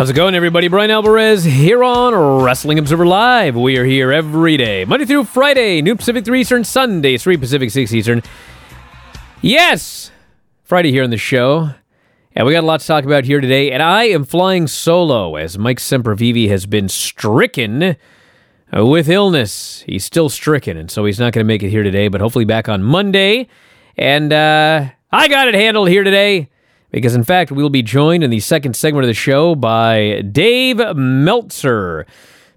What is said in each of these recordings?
How's it going, everybody? Bryan Alvarez here on Wrestling Observer Live. We are here every day, Monday through Friday, noon Pacific, 3 Eastern, Sunday, 3 Pacific, 6 Eastern. Yes, Friday here on the show. And we got a lot to talk about here today. And I am flying solo as Mike Sempervive has been stricken with illness. He's still stricken, and so he's not going to make it here today, but hopefully back on Monday. And uh, I got it handled here today because, in fact, we'll be joined in the second segment of the show by Dave Meltzer.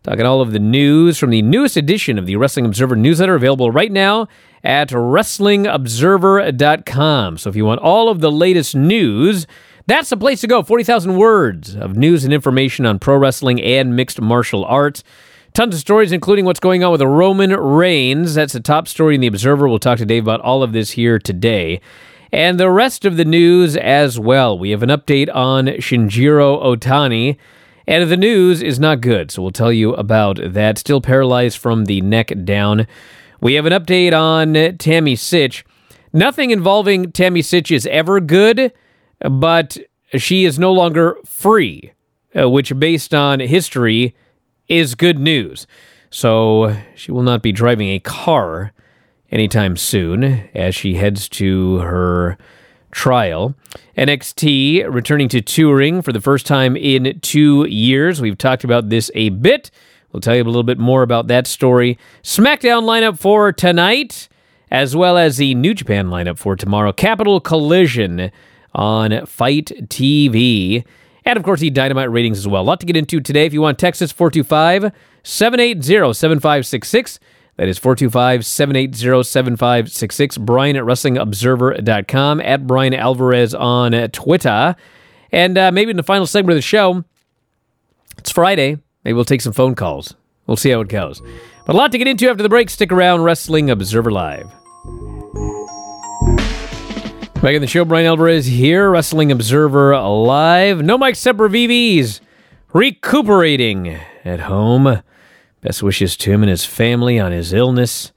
Talking all of the news from the newest edition of the Wrestling Observer newsletter, available right now at WrestlingObserver.com. So if you want all of the latest news, that's the place to go. 40,000 words of news and information on pro wrestling and mixed martial arts. Tons of stories, including what's going on with Roman Reigns. That's the top story in the Observer. We'll talk to Dave about all of this here today. And the rest of the news as well. We have an update on Shinjiro Ohtani. And the news is not good, so we'll tell you about that. Still paralyzed from the neck down. We have an update on Tammy Sytch. Nothing involving Tammy Sytch is ever good, but she is no longer free, uh, which, based on history, is good news. So she will not be driving a car anytime soon as she heads to her trial. NXT returning to touring for the first time in two years. We've talked about this a bit. We'll tell you a little bit more about that story. SmackDown lineup for tonight, as well as the New Japan lineup for tomorrow. Capital Collision on FITE TV. And of course, the Dynamite ratings as well. A lot to get into today. If you want Texas 425 780 7566. That is 425 780 7566. Bryan at WrestlingObserver.com, at Bryan Alvarez on Twitter. And uh, maybe in the final segment of the show, it's Friday. Maybe we'll take some phone calls. We'll see how it goes. But a lot to get into after the break. Stick around, Wrestling Observer Live. Back in the show, Bryan Alvarez here, Wrestling Observer Live. No Mike Sempervives recuperating at home. Best wishes to him and his family on his illness,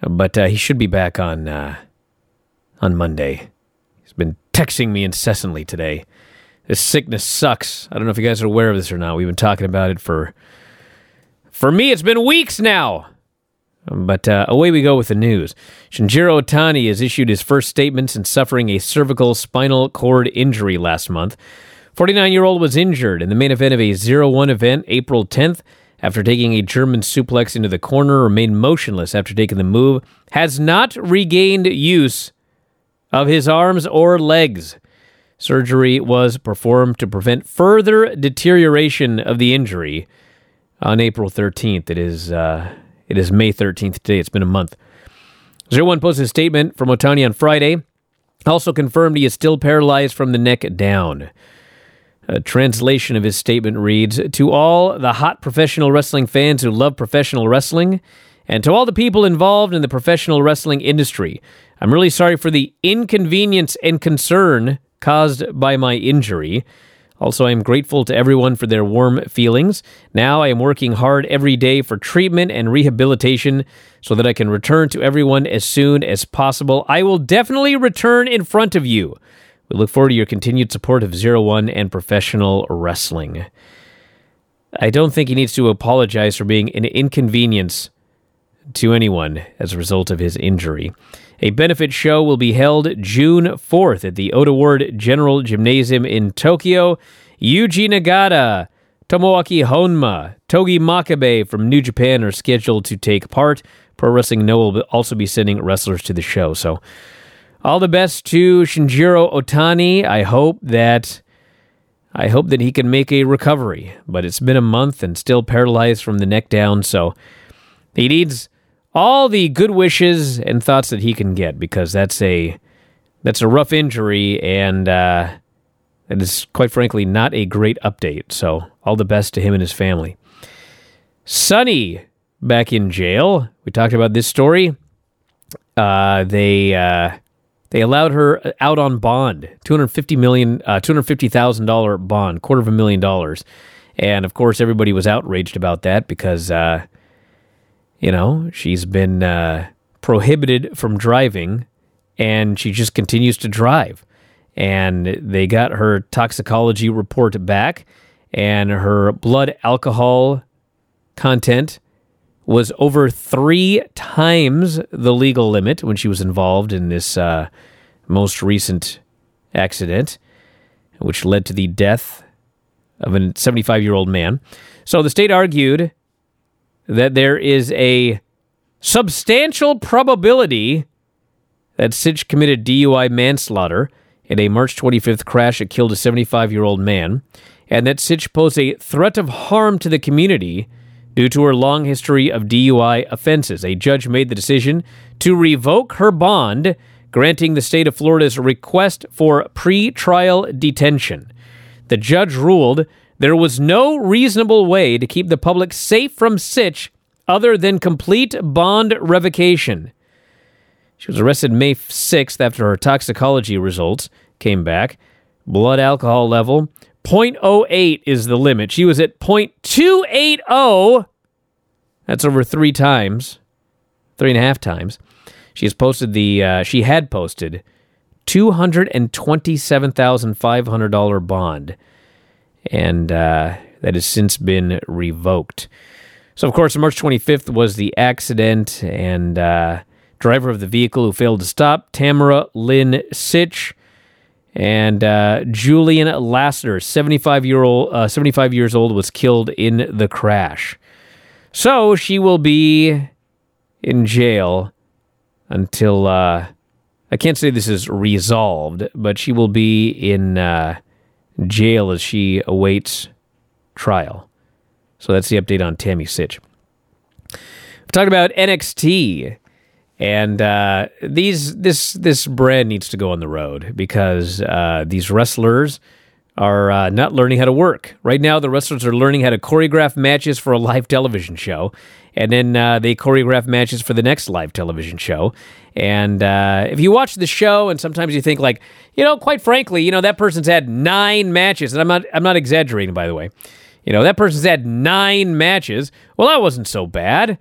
but uh, he should be back on uh, on Monday. He's been texting me incessantly today. This sickness sucks. I don't know if you guys are aware of this or not. We've been talking about it for for me. It's been weeks now. But uh, away we go with the news. Shinjiro Ohtani has issued his first statement since suffering a cervical spinal cord injury last month. 49 year old was injured in the main event of a 0 1 event April 10th after taking a German suplex into the corner, remained motionless after taking the move, has not regained use of his arms or legs. Surgery was performed to prevent further deterioration of the injury on April 13th. It is, uh, it is May 13th today. It's been a month. Zero One posted a statement from Ohtani on Friday. Also confirmed he is still paralyzed from the neck down. A translation of his statement reads To all the hot professional wrestling fans who love professional wrestling, and to all the people involved in the professional wrestling industry, I'm really sorry for the inconvenience and concern caused by my injury. Also, I am grateful to everyone for their warm feelings. Now I am working hard every day for treatment and rehabilitation so that I can return to everyone as soon as possible. I will definitely return in front of you. We look forward to your continued support of Zero One and professional wrestling. I don't think he needs to apologize for being an inconvenience to anyone as a result of his injury. A benefit show will be held June 4th at the Ota Ward General Gymnasium in Tokyo. Yuji Nagata, Tomoaki Honma, Togi Makabe from New Japan are scheduled to take part. Pro Wrestling Noah will also be sending wrestlers to the show. So all the best to Shinjiro Ohtani. I hope that I hope that he can make a recovery, but it's been a month and still paralyzed from the neck down, so he needs all the good wishes and thoughts that he can get because that's a that's a rough injury and uh, it is quite frankly not a great update. So all the best to him and his family. Sunny back in jail. We talked about this story. Uh, they uh, they allowed her out on bond, two hundred fifty million, uh, two hundred fifty thousand dollar bond, quarter of a million dollars, and of course everybody was outraged about that because, uh, you know, she's been uh, prohibited from driving, and she just continues to drive, and they got her toxicology report back, and her blood alcohol content was over three times the legal limit when she was involved in this uh, most recent accident, which led to the death of a 75 year old man. So the state argued that there is a substantial probability that Sytch committed DUI manslaughter in a March 25th crash that killed a 75 year old man, and that Sytch posed a threat of harm to the community due to her long history of DUI offenses. A judge made the decision to revoke her bond, granting the state of Florida's request for pre-trial detention. The judge ruled there was no reasonable way to keep the public safe from Sytch other than complete bond revocation. She was arrested May 6th after her toxicology results came back. Blood alcohol level 0.08 is the limit. She was at 0.280. That's over three times, three and a half times. She has posted the. Uh, she had posted two hundred and twenty-seven thousand five hundred dollar bond, and uh, that has since been revoked. So, of course, March 25th was the accident, and uh, driver of the vehicle who failed to stop, Tamara Lynn Sytch, and uh, Julian Lassiter, 75 year old, uh, 75 years old, was killed in the crash. So she will be in jail until uh, I can't say this is resolved, but she will be in uh, jail as she awaits trial. So that's the update on Tammy Sytch. We're talking about NXT and uh, these this this brand needs to go on the road because uh, these wrestlers are uh, not learning how to work right now. The wrestlers are learning how to choreograph matches for a live television show, and then uh, they choreograph matches for the next live television show. And uh, if you watch the show, and sometimes you think like, you know, quite frankly, you know that person's had nine matches, and I'm not I'm not exaggerating by the way. You know that person's had nine matches. Well, that wasn't so bad.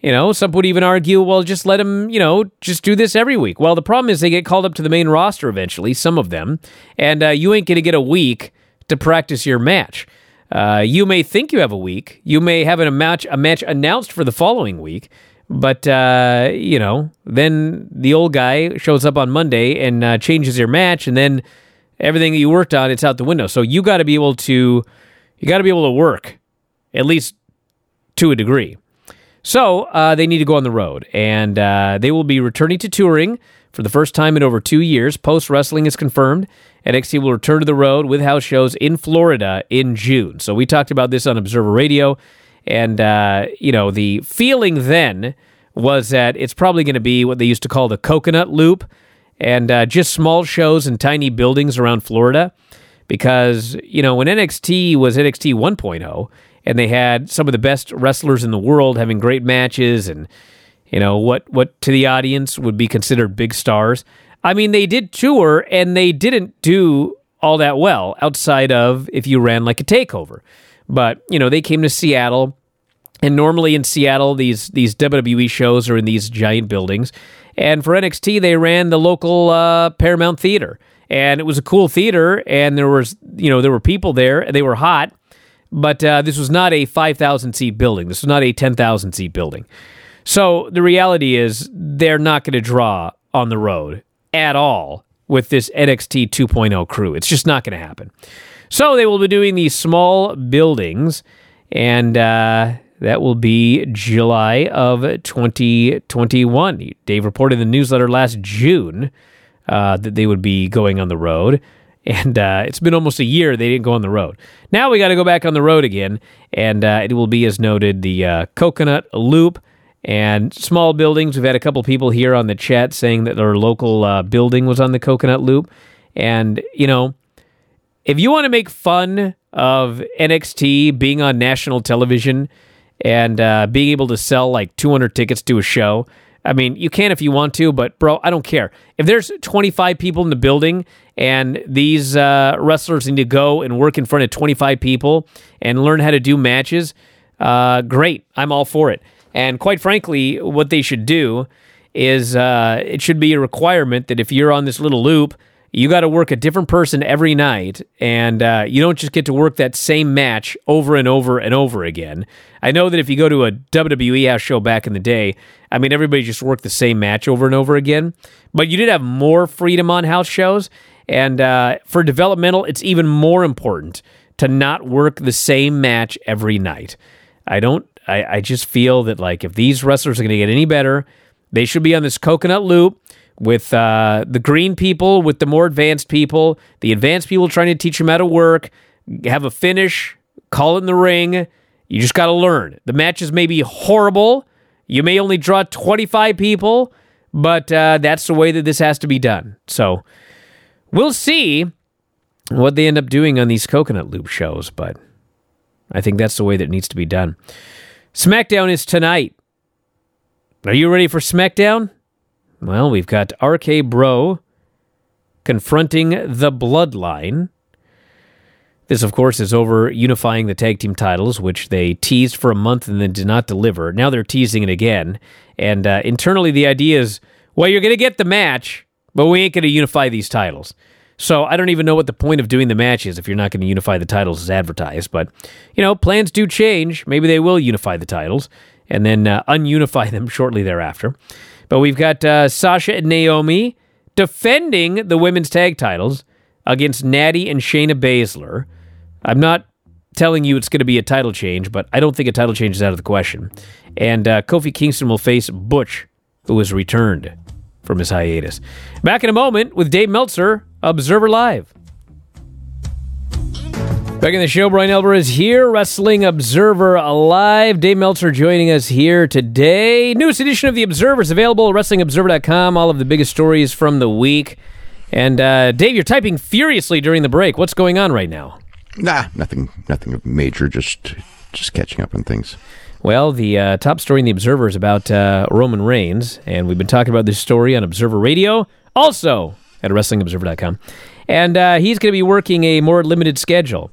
You know, some would even argue, well, just let them, you know, just do this every week. Well, the problem is they get called up to the main roster eventually, some of them, and uh, you ain't going to get a week to practice your match. Uh, you may think you have a week. You may have a match a match announced for the following week, but uh, you know, then the old guy shows up on Monday and uh, changes your match, and then everything that you worked on it's out the window. So you got to be able to, you got to be able to work, at least to a degree. So uh, they need to go on the road, and uh, they will be returning to touring for the first time in over two years. Post wrestling is confirmed. NXT will return to the road with house shows in Florida in June. So we talked about this on Observer Radio, and uh, you know the feeling then was that it's probably going to be what they used to call the coconut loop, and uh, just small shows in tiny buildings around Florida. Because you know when NXT was NXT 1.0 and they had some of the best wrestlers in the world having great matches and you know what what to the audience would be considered big stars. I mean, they did tour and they didn't do all that well outside of if you ran like a takeover. But, you know, they came to Seattle and normally in Seattle these these WWE shows are in these giant buildings. And for NXT they ran the local uh, Paramount Theater. And it was a cool theater and there was, you know, there were people there and they were hot but uh, this was not a 5,000 seat building. This was not a 10,000 seat building. So the reality is they're not going to draw on the road at all with this NXT 2.0 crew. It's just not going to happen. So they will be doing these small buildings, and uh, that will be July of 2021. Dave reported in the newsletter last June uh, that they would be going on the road and uh, it's been almost a year they didn't go on the road. Now we got to go back on the road again, and uh, it will be as noted the uh, Coconut Loop and small buildings. We've had a couple people here on the chat saying that their local uh, building was on the Coconut Loop, and you know, if you want to make fun of NXT being on national television and uh, being able to sell like 200 tickets to a show. I mean, you can if you want to, but bro, I don't care. If there's 25 people in the building and these uh, wrestlers need to go and work in front of 25 people and learn how to do matches, uh, great. I'm all for it. And quite frankly, what they should do is uh, it should be a requirement that if you're on this little loop you got to work a different person every night, and uh, you don't just get to work that same match over and over and over again. I know that if you go to a WWE house show back in the day, I mean, everybody just worked the same match over and over again, but you did have more freedom on house shows. And uh, for developmental, it's even more important to not work the same match every night. I don't, I, I just feel that, like, if these wrestlers are going to get any better, they should be on this coconut loop with uh, the green people, with the more advanced people, the advanced people trying to teach them how to work, have a finish, call it in the ring. You just got to learn. The matches may be horrible. You may only draw 25 people, but uh, that's the way that this has to be done. So we'll see what they end up doing on these coconut loop shows, but I think that's the way that it needs to be done. SmackDown is tonight. Are you ready for SmackDown? Well, we've got RK Bro confronting the Bloodline. This, of course, is over unifying the tag team titles, which they teased for a month and then did not deliver. Now they're teasing it again. And uh, internally, the idea is well, you're going to get the match, but we ain't going to unify these titles. So I don't even know what the point of doing the match is if you're not going to unify the titles as advertised. But, you know, plans do change. Maybe they will unify the titles and then uh, ununify them shortly thereafter. But we've got uh, Sasha and Naomi defending the women's tag titles against Natty and Shayna Baszler. I'm not telling you it's going to be a title change, but I don't think a title change is out of the question. And uh, Kofi Kingston will face Butch, who has returned from his hiatus. Back in a moment with Dave Meltzer, Observer Live. Back in the show, Bryan is here, Wrestling Observer Live. Dave Meltzer joining us here today. Newest edition of The Observer is available at WrestlingObserver.com. All of the biggest stories from the week. And uh, Dave, you're typing furiously during the break. What's going on right now? Nah, nothing, nothing major. Just, just catching up on things. Well, the uh, top story in The Observer is about uh, Roman Reigns, and we've been talking about this story on Observer Radio, also at WrestlingObserver.com. And uh, he's going to be working a more limited schedule.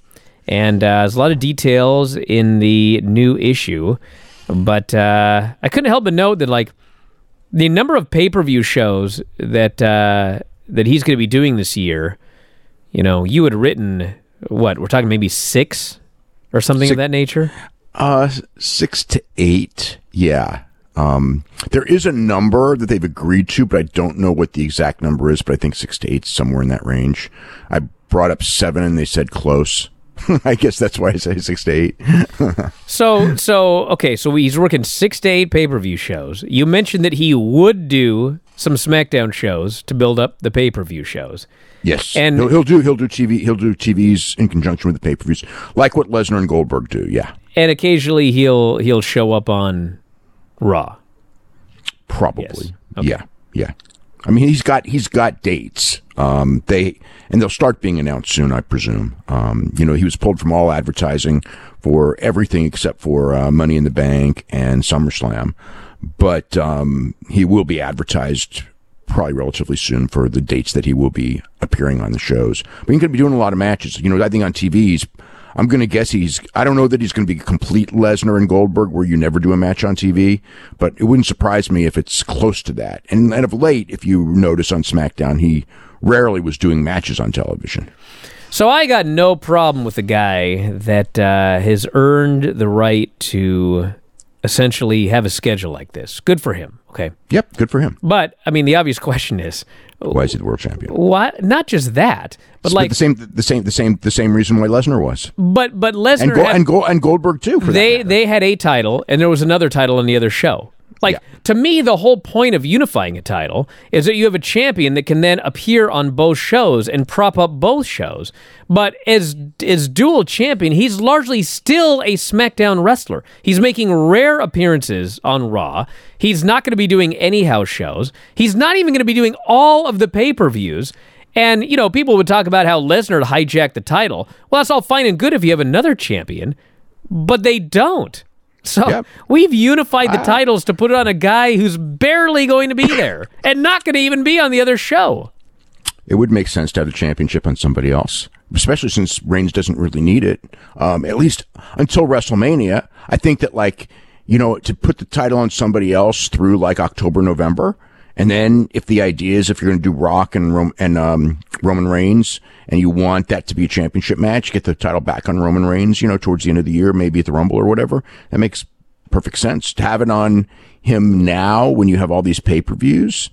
And uh, there's a lot of details in the new issue, but uh, I couldn't help but note that like the number of pay per view shows that uh, that he's going to be doing this year. You know, you had written what we're talking maybe six or something Six- of that nature. Uh, six to eight. Yeah. Um, there is a number that they've agreed to, but I don't know what the exact number is. But I think six to eight, somewhere in that range. I brought up seven, and they said close. I guess that's why I say six to eight. So, so okay, so he's working six to eight pay per view shows. You mentioned that he would do some SmackDown shows to build up the pay per view shows. Yes, And- he'll, he'll do he'll do TV he'll do TVs in conjunction with the pay per views, like what Lesnar and Goldberg do. Yeah, and occasionally he'll he'll show up on Raw. probably. Yes. Okay. Yeah, yeah. I mean, he's got he's got dates. Um, they and they'll start being announced soon, I presume. Um, you know, he was pulled from all advertising for everything except for uh, Money in the Bank and SummerSlam, but um, he will be advertised probably relatively soon for the dates that he will be appearing on the shows. But he's going to be doing a lot of matches. You know, I think on TV he's. I'm going to guess he's. I don't know that he's going to be a complete Lesnar and Goldberg, where you never do a match on TV, but it wouldn't surprise me if it's close to that. And, and of late, if you notice on SmackDown, he rarely was doing matches on television. So I got no problem with a guy that uh, has earned the right to essentially have a schedule like this. Good for him. Okay, Yep, good for him. but I mean, the obvious question is, Why is he the world champion? what? Not just that, but But like, the same, the same, the same, the same reason why Lesnar was, but but and Lesnar Go, had- and, Go, and Goldberg too. For they that they had a title and there was another title on the other show. Like Yeah. to me, the whole point of unifying a title is that you have a champion that can then appear on both shows and prop up both shows. But as as dual champion, he's largely still a SmackDown wrestler. He's making rare appearances on Raw. He's not going to be doing any house shows. He's not even going to be doing all of the pay per views. And, you know, people would talk about how Lesnar hijacked the title. Well, that's all fine and good if you have another champion, but they don't. So Yep. we've unified the titles to put it on a guy who's barely going to be there and not going to even be on the other show. it would make sense to have the championship on somebody else, especially since Reigns doesn't really need it, um, at least until WrestleMania. I think that like, you know, to put the title on somebody else through like October, November, And then if the idea is if you're going to do Rock and Rom- and um, Roman Reigns, and you want that to be a championship match, get the title back on Roman Reigns, you know, towards the end of the year, maybe at the Rumble or whatever. That makes perfect sense. To have it on him now when you have all these pay per views,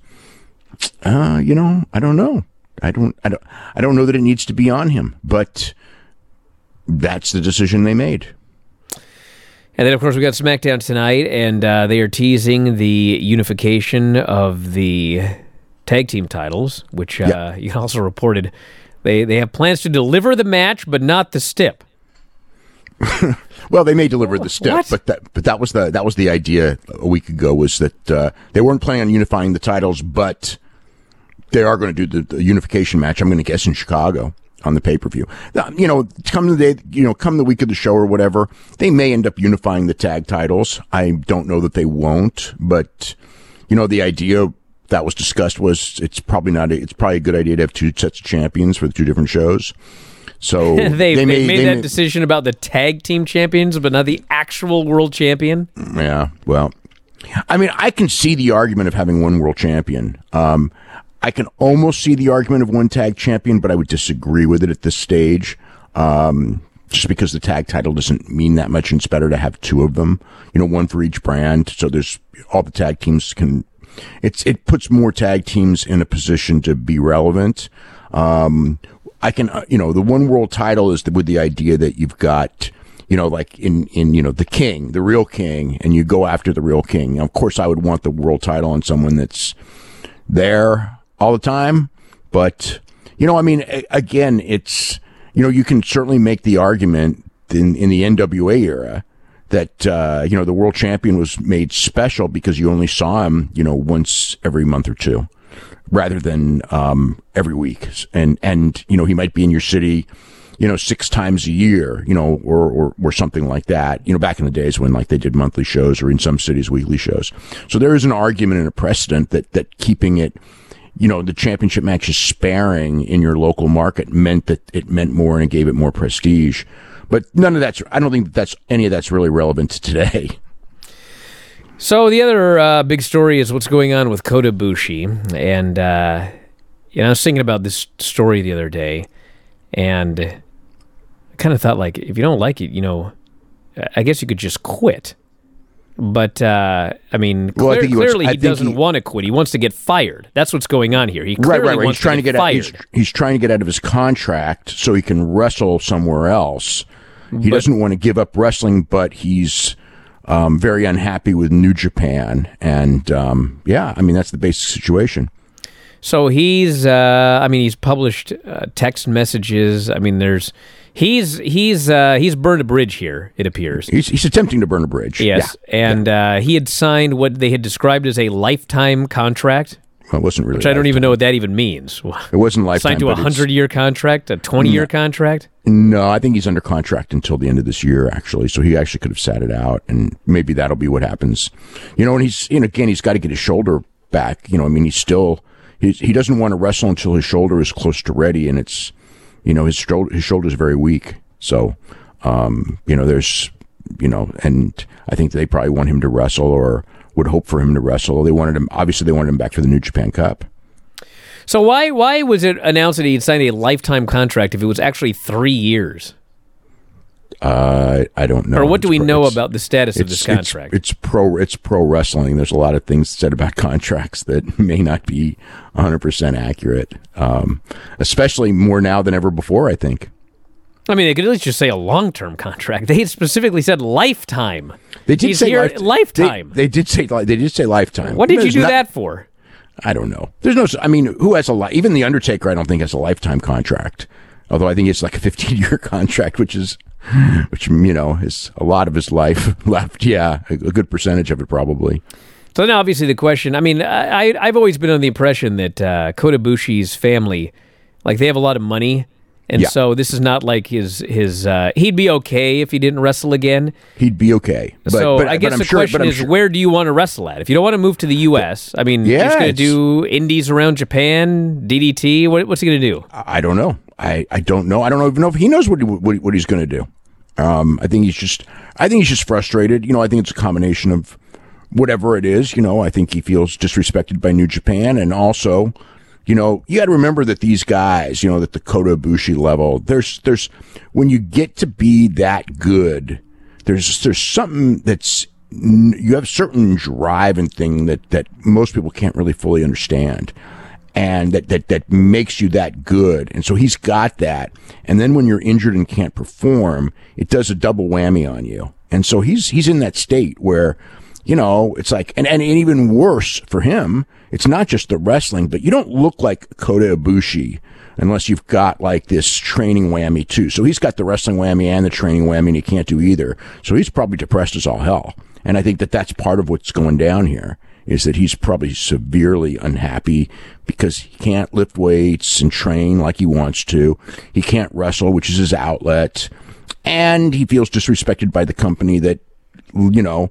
uh, you know, I don't know. I don't, I don't, I don't know that it needs to be on him, but that's the decision they made. And then, of course, we got SmackDown tonight, and uh, they are teasing the unification of the tag team titles, which uh, you also reported they they have plans to deliver the match, but not the stip. Well, they may deliver the stip, What? but that but that was the that was the idea a week ago was that uh, they weren't planning on unifying the titles, but they are going to do the, the unification match. I'm going to guess in Chicago on the pay per view. You know, come the day, you know, come the week of the show or whatever, they may end up unifying the tag titles. I don't know that they won't, but you know, the idea that was discussed was it's probably not. A, it's probably a good idea to have two sets of champions for the two different shows. So they, they, may- made they that may- decision about the tag team champions, but not the actual world champion. Yeah, well, I mean, I can see the argument of having one world champion. Um, I can almost see the argument of one tag champion, but I would disagree with it at this stage. Um, just because the tag title doesn't mean that much, and it's better to have two of them. You know, one for each brand, so there's all the tag teams can. It's it puts more tag teams in a position to be relevant. Um, I can, uh, you know, the one world title is the, with the idea that you've got, you know, like in, in, you know, the king, the real king, and you go after the real king. Of course, I would want the world title on someone that's there all the time. But, you know, I mean, again, it's, you know, you can certainly make the argument in, in the NWA era that, uh, you know, the world champion was made special because you only saw him, you know, once every month or two rather than um, every week. And and you know he might be in your city, you know, six times a year, you know, or or, or something like that. You know, back in the days when like they did monthly shows or in some cities weekly shows. So there is an argument and a precedent that that keeping it. You know, the championship matches sparing in your local market meant that it meant more and it gave it more prestige. But none of that's, I don't think that's any of that's really relevant to today. So the other uh, big story is what's going on with Kota Ibushi, and uh, you know, I was thinking about this story the other day, and I kind of thought like, if you don't like it, you know, I guess you could just quit. But uh, I mean, Well, I clear- think he wants- clearly I he doesn't he- want to quit. He wants to get fired. That's what's going on here. He clearly right, right, right. wants He's trying to get, out, fired. he's, he's trying to get out of his contract so he can wrestle somewhere else. He doesn't want to give up wrestling, but he's um, very unhappy with New Japan, and um, yeah, I mean that's the basic situation. So he's, uh, I mean, he's published uh, text messages. I mean, there's, he's, he's, uh, he's burned a bridge here. It appears. He's, he's attempting to burn a bridge. Yes, yeah. and uh, he had signed what they had described as a lifetime contract, Well, it wasn't really. which I don't even know what that even means. It wasn't lifetime. Signed to a hundred-year contract, a twenty-year contract. No, I think he's under contract until the end of this year, actually. So he actually could have sat it out, and maybe that'll be what happens. You know, and he's, you know, again, he's got to get his shoulder back. You know, I mean, he's still, he's, he doesn't want to wrestle until his shoulder is close to ready, and it's, you know, his shoulder, his shoulder is very weak. So, um, you know, there's, you know, and I think they probably want him to wrestle or would hope for him to wrestle. They wanted him, obviously, they wanted him back for the New Japan Cup. So why why was it announced that he had signed a lifetime contract if it was actually three years? Uh, I don't know. Or what do we pro- know about the status of this contract? It's, pro. It's pro wrestling. There's a lot of things said about contracts that may not be 100 percent accurate. Um, especially more now than ever before. I think I mean, they could at least just say a long-term contract. They specifically said lifetime. they did He's say life- lifetime. They, they did say they did say lifetime. what did you do not- that for? I don't know. There's no. I mean, who has a li- even the Undertaker? I don't think has a lifetime contract. Although I think it's like a 15 year contract, which is, which you know is a lot of his life left. Yeah, a, good percentage of it probably. So now, obviously, the question. I mean, I, I've always been under the impression that uh, Kota Ibushi's family, like they have a lot of money, and Yeah. so this is not like his his. Uh, he'd be okay if he didn't wrestle again. He'd be okay. But, so but, I guess but I'm the sure, question is, sure- where do you want to wrestle at? If you don't want to move to the U.S., I mean, you're Yeah, just going to do indies around Japan, DDT. What, what's he going to do? I don't know. I, I don't know. I don't even know if he knows what he, what, what he's going to do. Um, I think he's just I think he's just frustrated. You know, I think it's a combination of whatever it is, you know, I think he feels disrespected by New Japan. And also, you know, you got to remember that these guys, you know, that the Kota Ibushi level, there's, there's, when you get to be that good, there's, there's something that's, you have certain drive and thing that, that most people can't really fully understand. And that, that, that makes you that good. And so he's got that. And then when you're injured and can't perform, it does a double whammy on you. And so he's, he's in that state where, you know, it's like, and, and even worse for him, it's not just the wrestling, but you don't look like Kota Ibushi unless you've got like this training whammy too. So he's got the wrestling whammy and the training whammy and he can't do either. So he's probably depressed as all hell. And I think that that's part of what's going down here is that he's probably severely unhappy because he can't lift weights and train like he wants to. He can't wrestle, which is his outlet. And he feels disrespected by the company that, you know,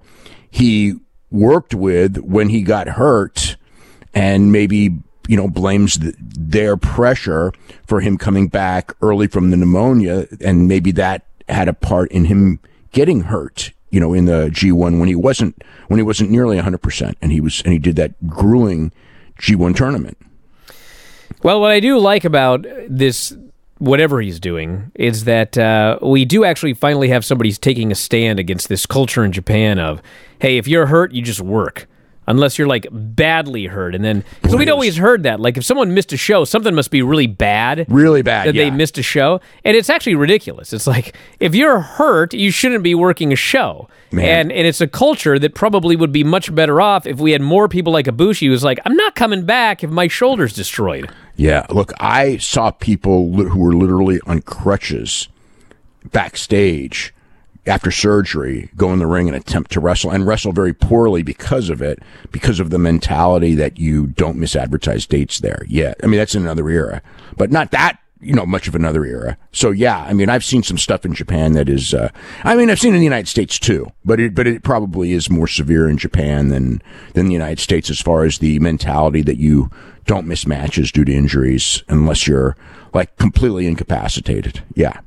he worked with when he got hurt and maybe, you know, blames the, their pressure for him coming back early from the pneumonia. And maybe that had a part in him getting hurt you know, in the G1 when he wasn't when he wasn't nearly 100% and he was and he did that grueling G1 tournament. Well, what I do like about this whatever he's doing is that uh, we do actually finally have somebody taking a stand against this culture in Japan of, hey, if you're hurt, you just work unless you're like badly hurt. And then, because we'd always heard that, like if someone missed a show, something must be really bad. Really bad. That yeah. they missed a show. And it's actually ridiculous. It's like, if you're hurt, you shouldn't be working a show. Man. And, and it's a culture that probably would be much better off if we had more people like Ibushi who's like, I'm not coming back if my shoulder's destroyed. Yeah. Look, I saw people who were literally on crutches backstage after surgery, go in the ring and attempt to wrestle and wrestle very poorly because of it, because of the mentality that you don't misadvertise dates there yet. I mean, that's in another era, but not that, you know, much of another era. So yeah, I mean, I've seen some stuff in Japan that is, uh, I mean, I've seen in the United States too, but it, but it probably is more severe in Japan than, than the United States as far as the mentality that you don't miss matches due to injuries unless you're like completely incapacitated. Yeah.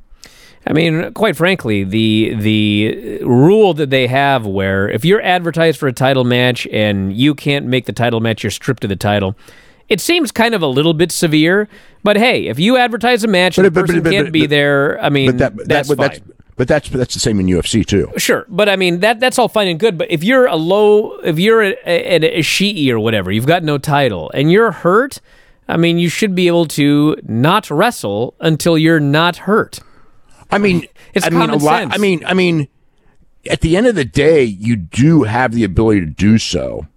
I mean, quite frankly, the the rule that they have where if you're advertised for a title match and you can't make the title match, you're stripped of the title. It seems kind of a little bit severe, but hey, if you advertise a match and but, the person but, but, can't be there, I mean, that, that's that, fine. That's, but that's that's the same in UFC too. Sure, but I mean that that's all fine and good. But if you're a low, if you're a, Ishii or whatever, you've got no title and you're hurt. I mean, you should be able to not wrestle until you're not hurt. I mean, it's I mean, a lot. Sense. I mean, I mean, at the end of the day, you do have the ability to do so.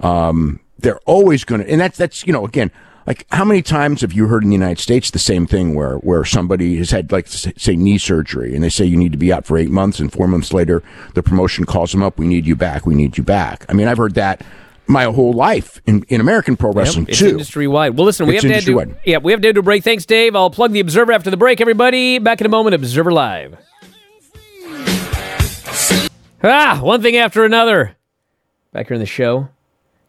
Um, they're always going to, and that's that's you know, again, like how many times have you heard in the United States the same thing where where somebody has had like say knee surgery and they say you need to be out for eight months and four months later the promotion calls them up, we need you back, we need you back. I mean, I've heard that my whole life in, in American pro wrestling yep, it's too. Industry wide. Well, listen, we it's have to to yeah, we have to do a break. Thanks, Dave. I'll plug the Observer after the break. Everybody, back in a moment. Observer Live. Ah, one thing after another. Back here in the show,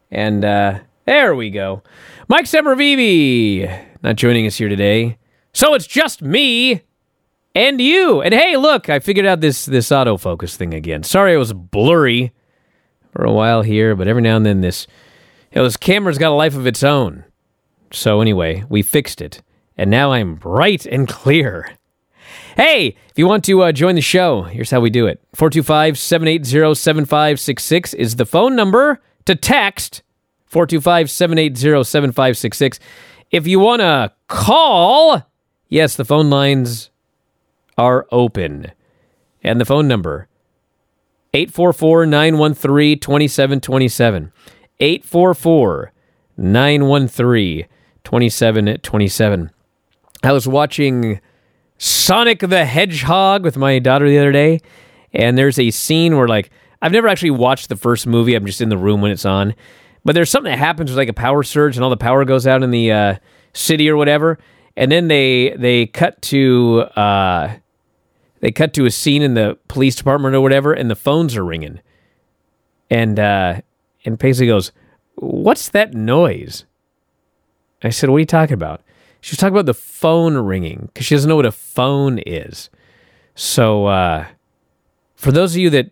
and uh, there we go. Mike Sempervive not joining us here today, so it's just me and you. And hey, look, I figured out this this autofocus thing again. Sorry, it was blurry for a while here, but every now and then this, you know, this camera's got a life of its own. So anyway, we fixed it, and now I'm bright and clear. Hey, if you want to uh, join the show, here's how we do it 425 780 7566 is the phone number to text 425 780 7566. If you want to call, yes, the phone lines are open. And the phone number 844 913 2727. 844 913 2727. I was watching Sonic the Hedgehog with my daughter the other day, and there's a scene where, like, I've never actually watched the first movie, I'm just in the room when it's on. But there's something that happens with like a power surge and all the power goes out in the uh, city or whatever. And then they they cut to uh, they cut to a scene in the police department or whatever, and the phones are ringing. And uh, and Paisley goes, "What's that noise?" I said, "What are you talking about?" She was talking about the phone ringing because she doesn't know what a phone is. So, uh, for those of you that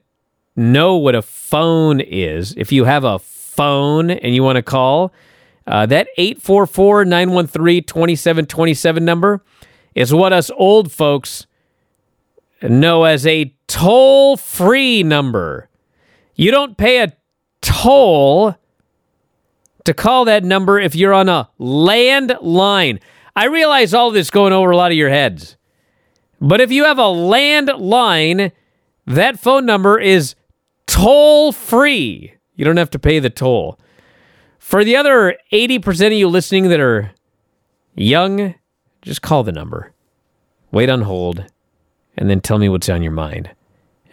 know what a phone is, if you have a phone and you want to call, uh, that 844 913 2727 number is what us old folks know as a toll free number. You don't pay a toll to call that number if you're on a landline. I realize all this going over a lot of your heads. But if you have a landline, that phone number is toll free. You don't have to pay the toll. For the other 80% of you listening that are young, just call the number. Wait on hold and then tell me what's on your mind.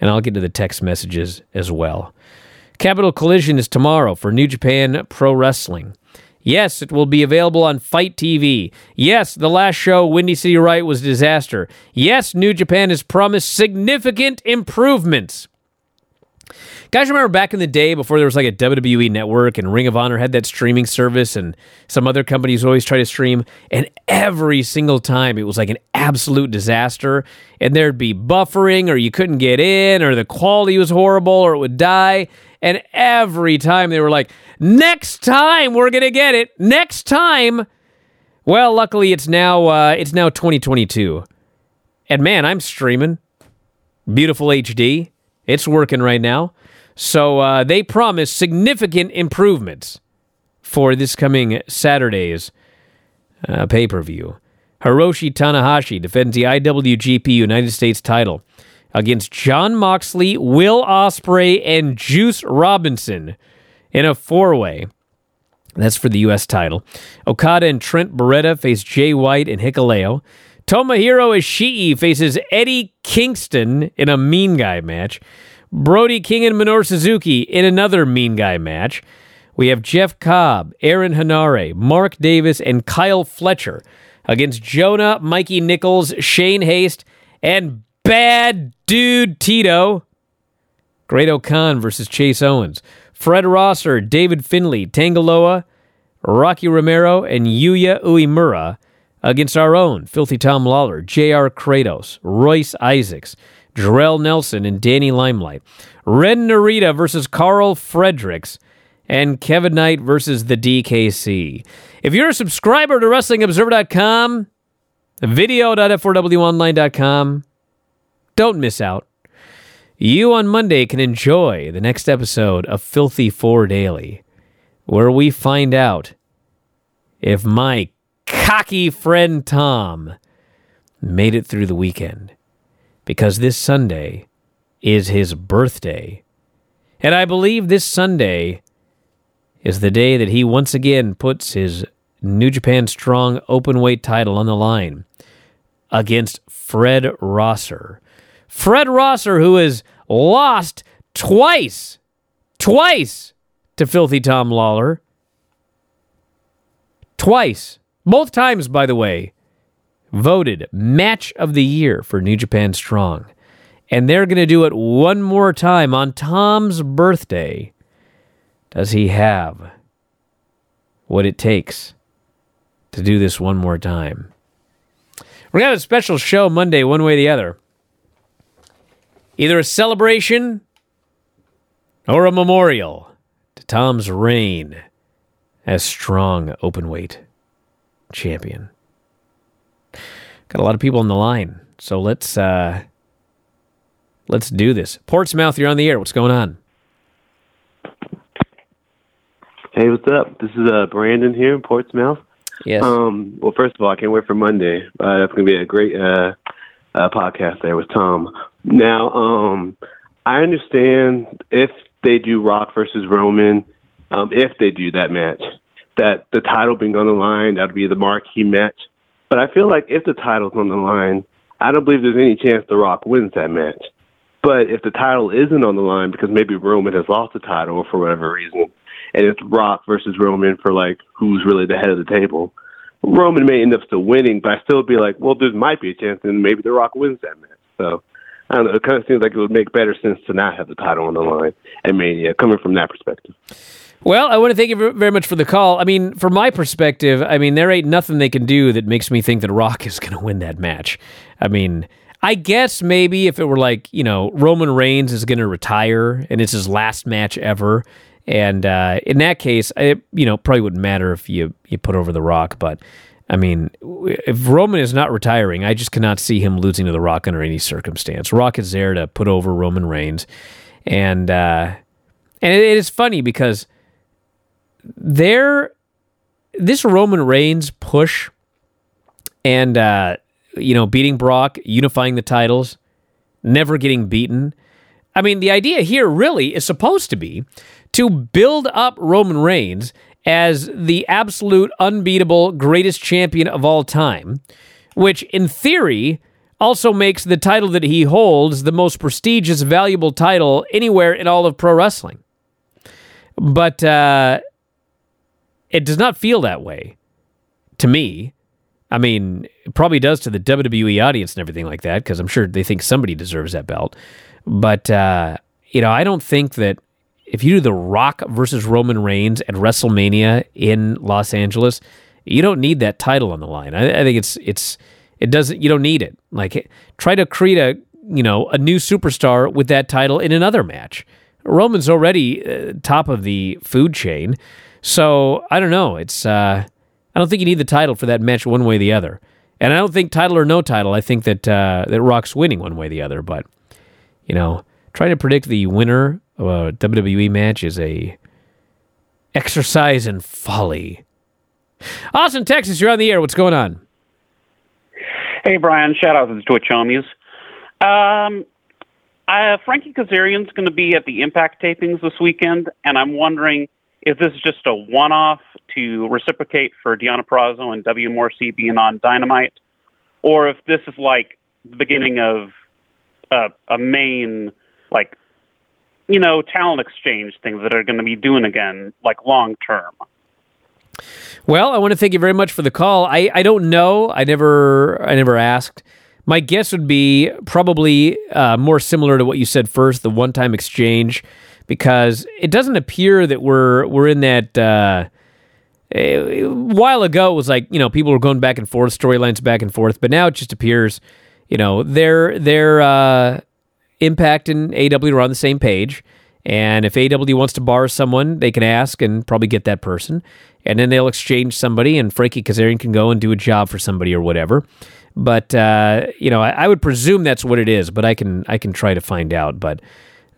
And I'll get to the text messages as well. Capital Collision is tomorrow for New Japan Pro Wrestling. Yes, it will be available on FITE TV. Yes, the last show, Windy City Riot, was a disaster. Yes, New Japan has promised significant improvements. Guys, remember back in the day before there was like a WWE network and Ring of Honor had that streaming service and some other companies always try to stream, and every single time it was like an absolute disaster. And there'd be buffering, or you couldn't get in, or the quality was horrible, or it would die. And every time they were like, next time we're going to get it. Next time. Well, luckily it's now uh, it's now 2022. And man, I'm streaming. Beautiful HD. It's working right now. So uh, they promise significant improvements for this coming Saturday's uh, pay per view. Hiroshi Tanahashi defends the IWGP United States title against John Moxley, Will Ospreay, and Juice Robinson in a four way. That's for the U.S. title. Okada and Trent Beretta face Jay White and Hikuleo. Tomohiro Ishii faces Eddie Kingston in a Mean Guy match. Brody King and Minoru Suzuki in another Mean Guy match. We have Jeff Cobb, Aaron Henare, Mark Davis, and Kyle Fletcher against Jonah, Mikey Nichols, Shane Haste, and Bad Dude Tito. Great-O-Khan versus Chase Owens. Fred Rosser, David Finlay, Tangaloa, Rocky Romero, and Yuya Uemura against our own Filthy Tom Lawler, J.R. Kratos, Royce Isaacs, Jorel Nelson, and Danny Limelight. Ren Narita versus Karl Fredericks, and Kevin Knight versus the DKC. If you're a subscriber to WrestlingObserver.com, video.f4wonline.com, don't miss out. You on Monday can enjoy the next episode of Filthy Four Daily, where we find out if my cocky friend Tom made it through the weekend. Because this Sunday is his birthday. And I believe this Sunday is the day that he once again puts his New Japan Strong open weight title on the line against Fred Rosser. Fred Rosser, who has lost twice, twice to Filthy Tom Lawler. Twice. Both times, by the way, voted match of the year for New Japan Strong. And they're going to do it one more time on Tom's birthday. Does he have what it takes to do this one more time? We're going to have a special show Monday, one way or the other. Either a celebration or a memorial to Tom's reign as strong openweight champion. Got a lot of people on the line, so let's uh, let's do this. Portsmouth, you're on the air. What's going on? Hey, what's up? This is uh, Brandon here in Portsmouth. Yes. Um, well, first of all, I can't wait for Monday. Uh, that's going to be a great uh, uh, podcast there with Tom. Now, um, I understand if they do Rock versus Roman, um, if they do that match, that the title being on the line, that would be the marquee match. But I feel like if the title's on the line, I don't believe there's any chance The Rock wins that match. But if the title isn't on the line because maybe Roman has lost the title for whatever reason, and it's Rock versus Roman for like who's really the head of the table, Roman may end up still winning, but I still be like, well, there might be a chance, and maybe The Rock wins that match. So I don't know. It kind of seems like it would make better sense to not have the title on the line at Mania, coming from that perspective. Well, I want to thank you very much for the call. I mean, from my perspective, I mean, there ain't nothing they can do that makes me think that Rock is going to win that match. I mean, I guess maybe if it were like you know Roman Reigns is going to retire and it's his last match ever, and uh, in that case, it you know probably wouldn't matter if you you put over The Rock, but I mean, if Roman is not retiring, I just cannot see him losing to The Rock under any circumstance. Rock is there to put over Roman Reigns, and uh, and it, it is funny because there, this Roman Reigns push, and uh, you know, beating Brock, unifying the titles, never getting beaten. I mean, the idea here really is supposed to be to build up Roman Reigns as the absolute unbeatable greatest champion of all time, which in theory also makes the title that he holds the most prestigious, valuable title anywhere in all of pro wrestling. But uh, it does not feel that way to me. I mean, it probably does to the WWE audience and everything like that, because I'm sure they think somebody deserves that belt. But, uh, you know, I don't think that if you do The Rock versus Roman Reigns at WrestleMania in Los Angeles, you don't need that title on the line. I, I think it's it's it doesn't you don't need it. Like try to create a you know a new superstar with that title in another match. Roman's already uh, top of the food chain, so I don't know. It's uh, I don't think you need the title for that match one way or the other. And I don't think title or no title. I think that uh, that Rock's winning one way or the other. But you know, trying to predict the winner of a WWE match is a exercise in folly. Austin, Texas, you're on the air. What's going on? Hey, Bryan. Shout out to the Twitch homies. Um, uh, Frankie Kazarian's going to be at the Impact tapings this weekend, and I'm wondering if this is just a one-off to reciprocate for Deonna Purrazzo and W. Morrissey being on Dynamite, or if this is like the beginning of uh, a main, like, you know, talent exchange things that are going to be doing again, like long term. Well, I want to thank you very much for the call. I, I don't know. I never I never asked. My guess would be probably uh, more similar to what you said first, the one time exchange, because it doesn't appear that we're we're in that. Uh, a while ago, it was like you know people were going back and forth, storylines back and forth, but now it just appears, you know, their their uh, Impact and AEW are on the same page. And if AEW wants to bar someone, they can ask and probably get that person. And then they'll exchange somebody, and Frankie Kazarian can go and do a job for somebody or whatever. But uh, you know, I, I, would presume that's what it is. But I can I can try to find out. But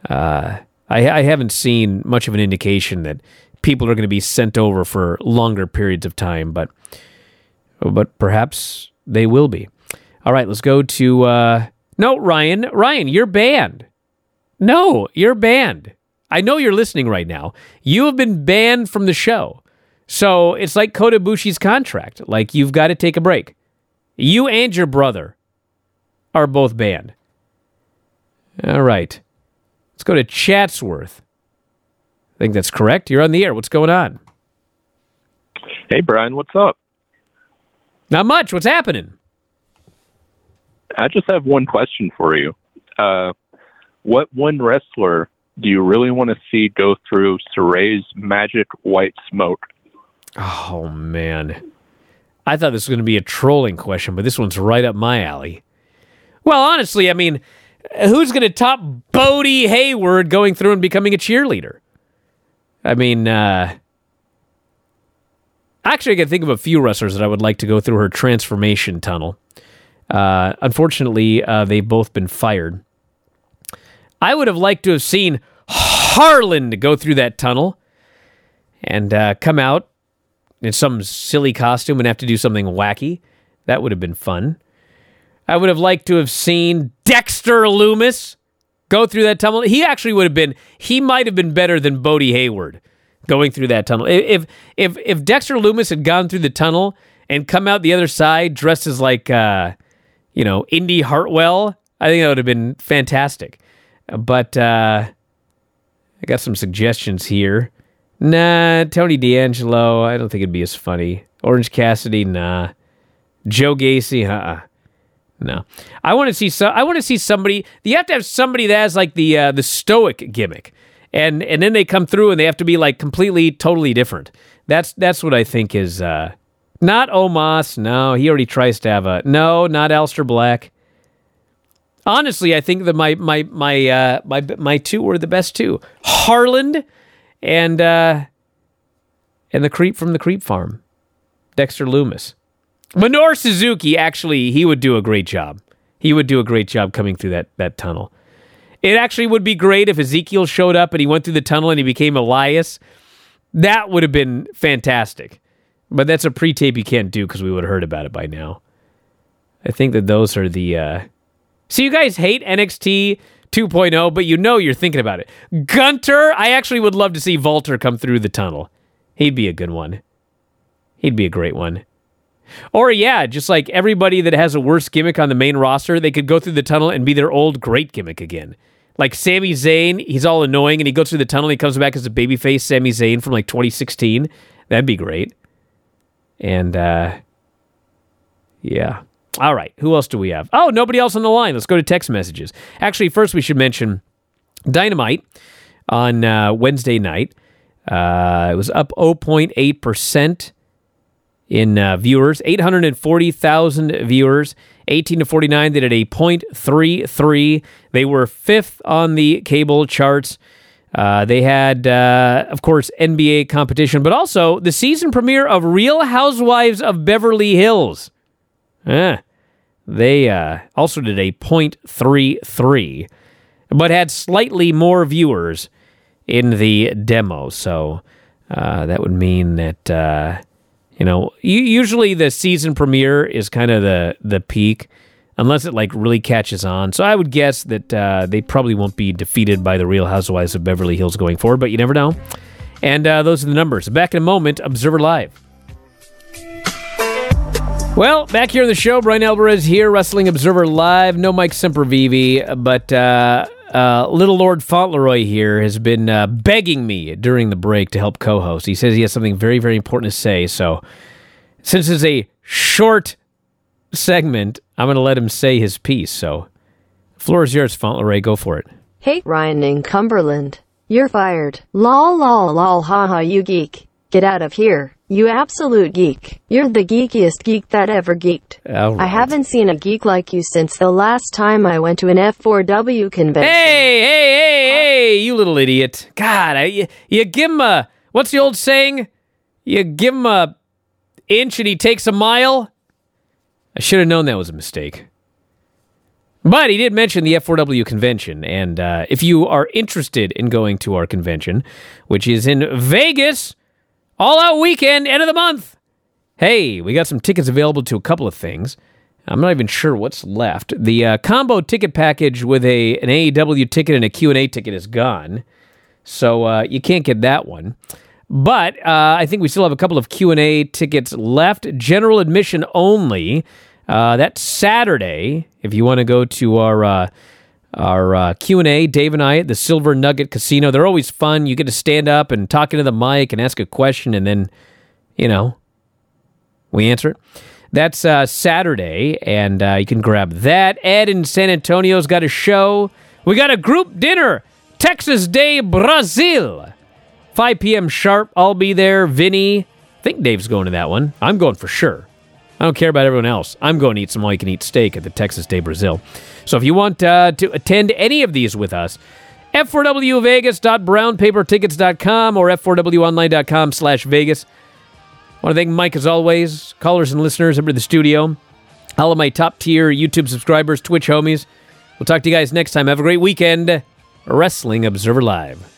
uh, I, I haven't seen much of an indication that people are going to be sent over for longer periods of time. But but perhaps they will be. All right, let's go to uh, no Ryan. Ryan, you're banned. No, you're banned. I know you're listening right now. You have been banned from the show. So it's like Kota Ibushi's contract. Like you've got to take a break. You and your brother are both banned. All right. Let's go to Chatsworth. I think that's correct. You're on the air. What's going on? Hey, Bryan. What's up? Not much. What's happening? I just have one question for you. Uh, what one wrestler do you really want to see go through Sarray's magic white smoke? Oh man, I thought this was going to be a trolling question, but this one's right up my alley. Well, honestly, I mean, who's going to top Bodhi Hayward going through and becoming a cheerleader? I mean, uh, actually, I can think of a few wrestlers that I would like to go through her transformation tunnel. Uh, unfortunately, uh, they've both been fired. I would have liked to have seen Harland go through that tunnel and uh, come out in some silly costume and have to do something wacky. That would have been fun. I would have liked to have seen Dexter Loomis go through that tunnel. He actually would have been. He might have been better than Bodhi Hayward going through that tunnel. If if if Dexter Loomis had gone through the tunnel and come out the other side dressed as like uh, you know Indi Hartwell, I think that would have been fantastic. But uh, I got some suggestions here. Nah, Tony D'Angelo, I don't think it'd be as funny. Orange Cassidy, nah. Joe Gacy, uh-uh. No, I want to see. So I want to see somebody. You have to have somebody that has like the uh, the stoic gimmick, and and then they come through and they have to be like completely, totally different. That's that's what I think is uh, not Omos. No, he already tries to have a no, not Aleister Black. Honestly, I think that my my my uh, my my two were the best two. Harland and uh, and the creep from the creep farm, Dexter Loomis. Minoru Suzuki actually he would do a great job. He would do a great job coming through that that tunnel. It actually would be great if Ezekiel showed up and he went through the tunnel and he became Elias. That would have been fantastic. But that's a pre-tape you can't do because we would have heard about it by now. I think that those are the. Uh... So you guys hate NXT 2.0, but you know you're thinking about it. Gunther, I actually would love to see Walter come through the tunnel. He'd be a good one. He'd be a great one. Or yeah, just like everybody that has a worse gimmick on the main roster, they could go through the tunnel and be their old great gimmick again. Like Sami Zayn, he's all annoying and he goes through the tunnel and he comes back as a babyface Sami Zayn from like 2016. That'd be great. And uh yeah. All right. Who else do we have? Oh, nobody else on the line. Let's go to text messages. Actually, first we should mention Dynamite on uh, Wednesday night. Uh, it was up 0.8% in uh, viewers, 840,000 viewers. 18 to 49, they did a 0.33. They were fifth on the cable charts. Uh, they had, uh, of course, NBA competition, but also the season premiere of Real Housewives of Beverly Hills. Eh, they uh, also did a 0.33, but had slightly more viewers in the demo. So uh, that would mean that uh, you know, usually the season premiere is kind of the the peak, unless it like really catches on. So I would guess that uh, they probably won't be defeated by the Real Housewives of Beverly Hills going forward, but you never know. And uh, those are the numbers. Back in a moment, Observer Live. Well, back here on the show, Bryan Alvarez here, Wrestling Observer Live. No Mike Sempervive, but uh, uh, Little Lord Fauntleroy here has been uh, begging me during the break to help co-host. He says he has something very, very important to say. So, since it's a short segment, I'm going to let him say his piece. So, floor is yours, Fauntleroy. Go for it. Hey, Ryan in Cumberland. You're fired. Lol, lol, lol, haha, you geek. Get out of here. You absolute geek. You're the geekiest geek that ever geeked. Right. I haven't seen a geek like you since the last time I went to an F4W convention. Hey, hey, hey, hey, you little idiot. God, I, you, you give him a, what's the old saying? You give him a inch and he takes a mile? I should have known that was a mistake. But he did mention the F4W convention. And uh, if you are interested in going to our convention, which is in Vegas, all out weekend, end of the month. Hey, we got some tickets available to a couple of things. I'm not even sure what's left. The uh, combo ticket package with a an AEW ticket and a Q&A ticket is gone. So uh, you can't get that one. But uh, I think we still have a couple of Q&A tickets left. General admission only. Uh, that's Saturday. If you want to go to our uh, our uh, q&a dave and i at the silver nugget casino. They're always fun. You get to stand up and talk into the mic and ask a question and then you know we answer it. That's uh, saturday and uh, you can grab that. Ed in san antonio's got a show. We got a group dinner. Texas de Brazil. 5 p.m sharp. I'll be there. Vinny. I think dave's going to that one. I'm going for sure I don't care about everyone else. I'm going to eat some all you can eat steak at the Texas de Brazil. So if you want uh, to attend any of these with us, f4wvegas.brownpapertickets.com or f4wonline.com slash Vegas. I want to thank Mike as always, callers and listeners over to the studio, all of my top tier YouTube subscribers, Twitch homies. We'll talk to you guys next time. Have a great weekend. Wrestling Observer Live.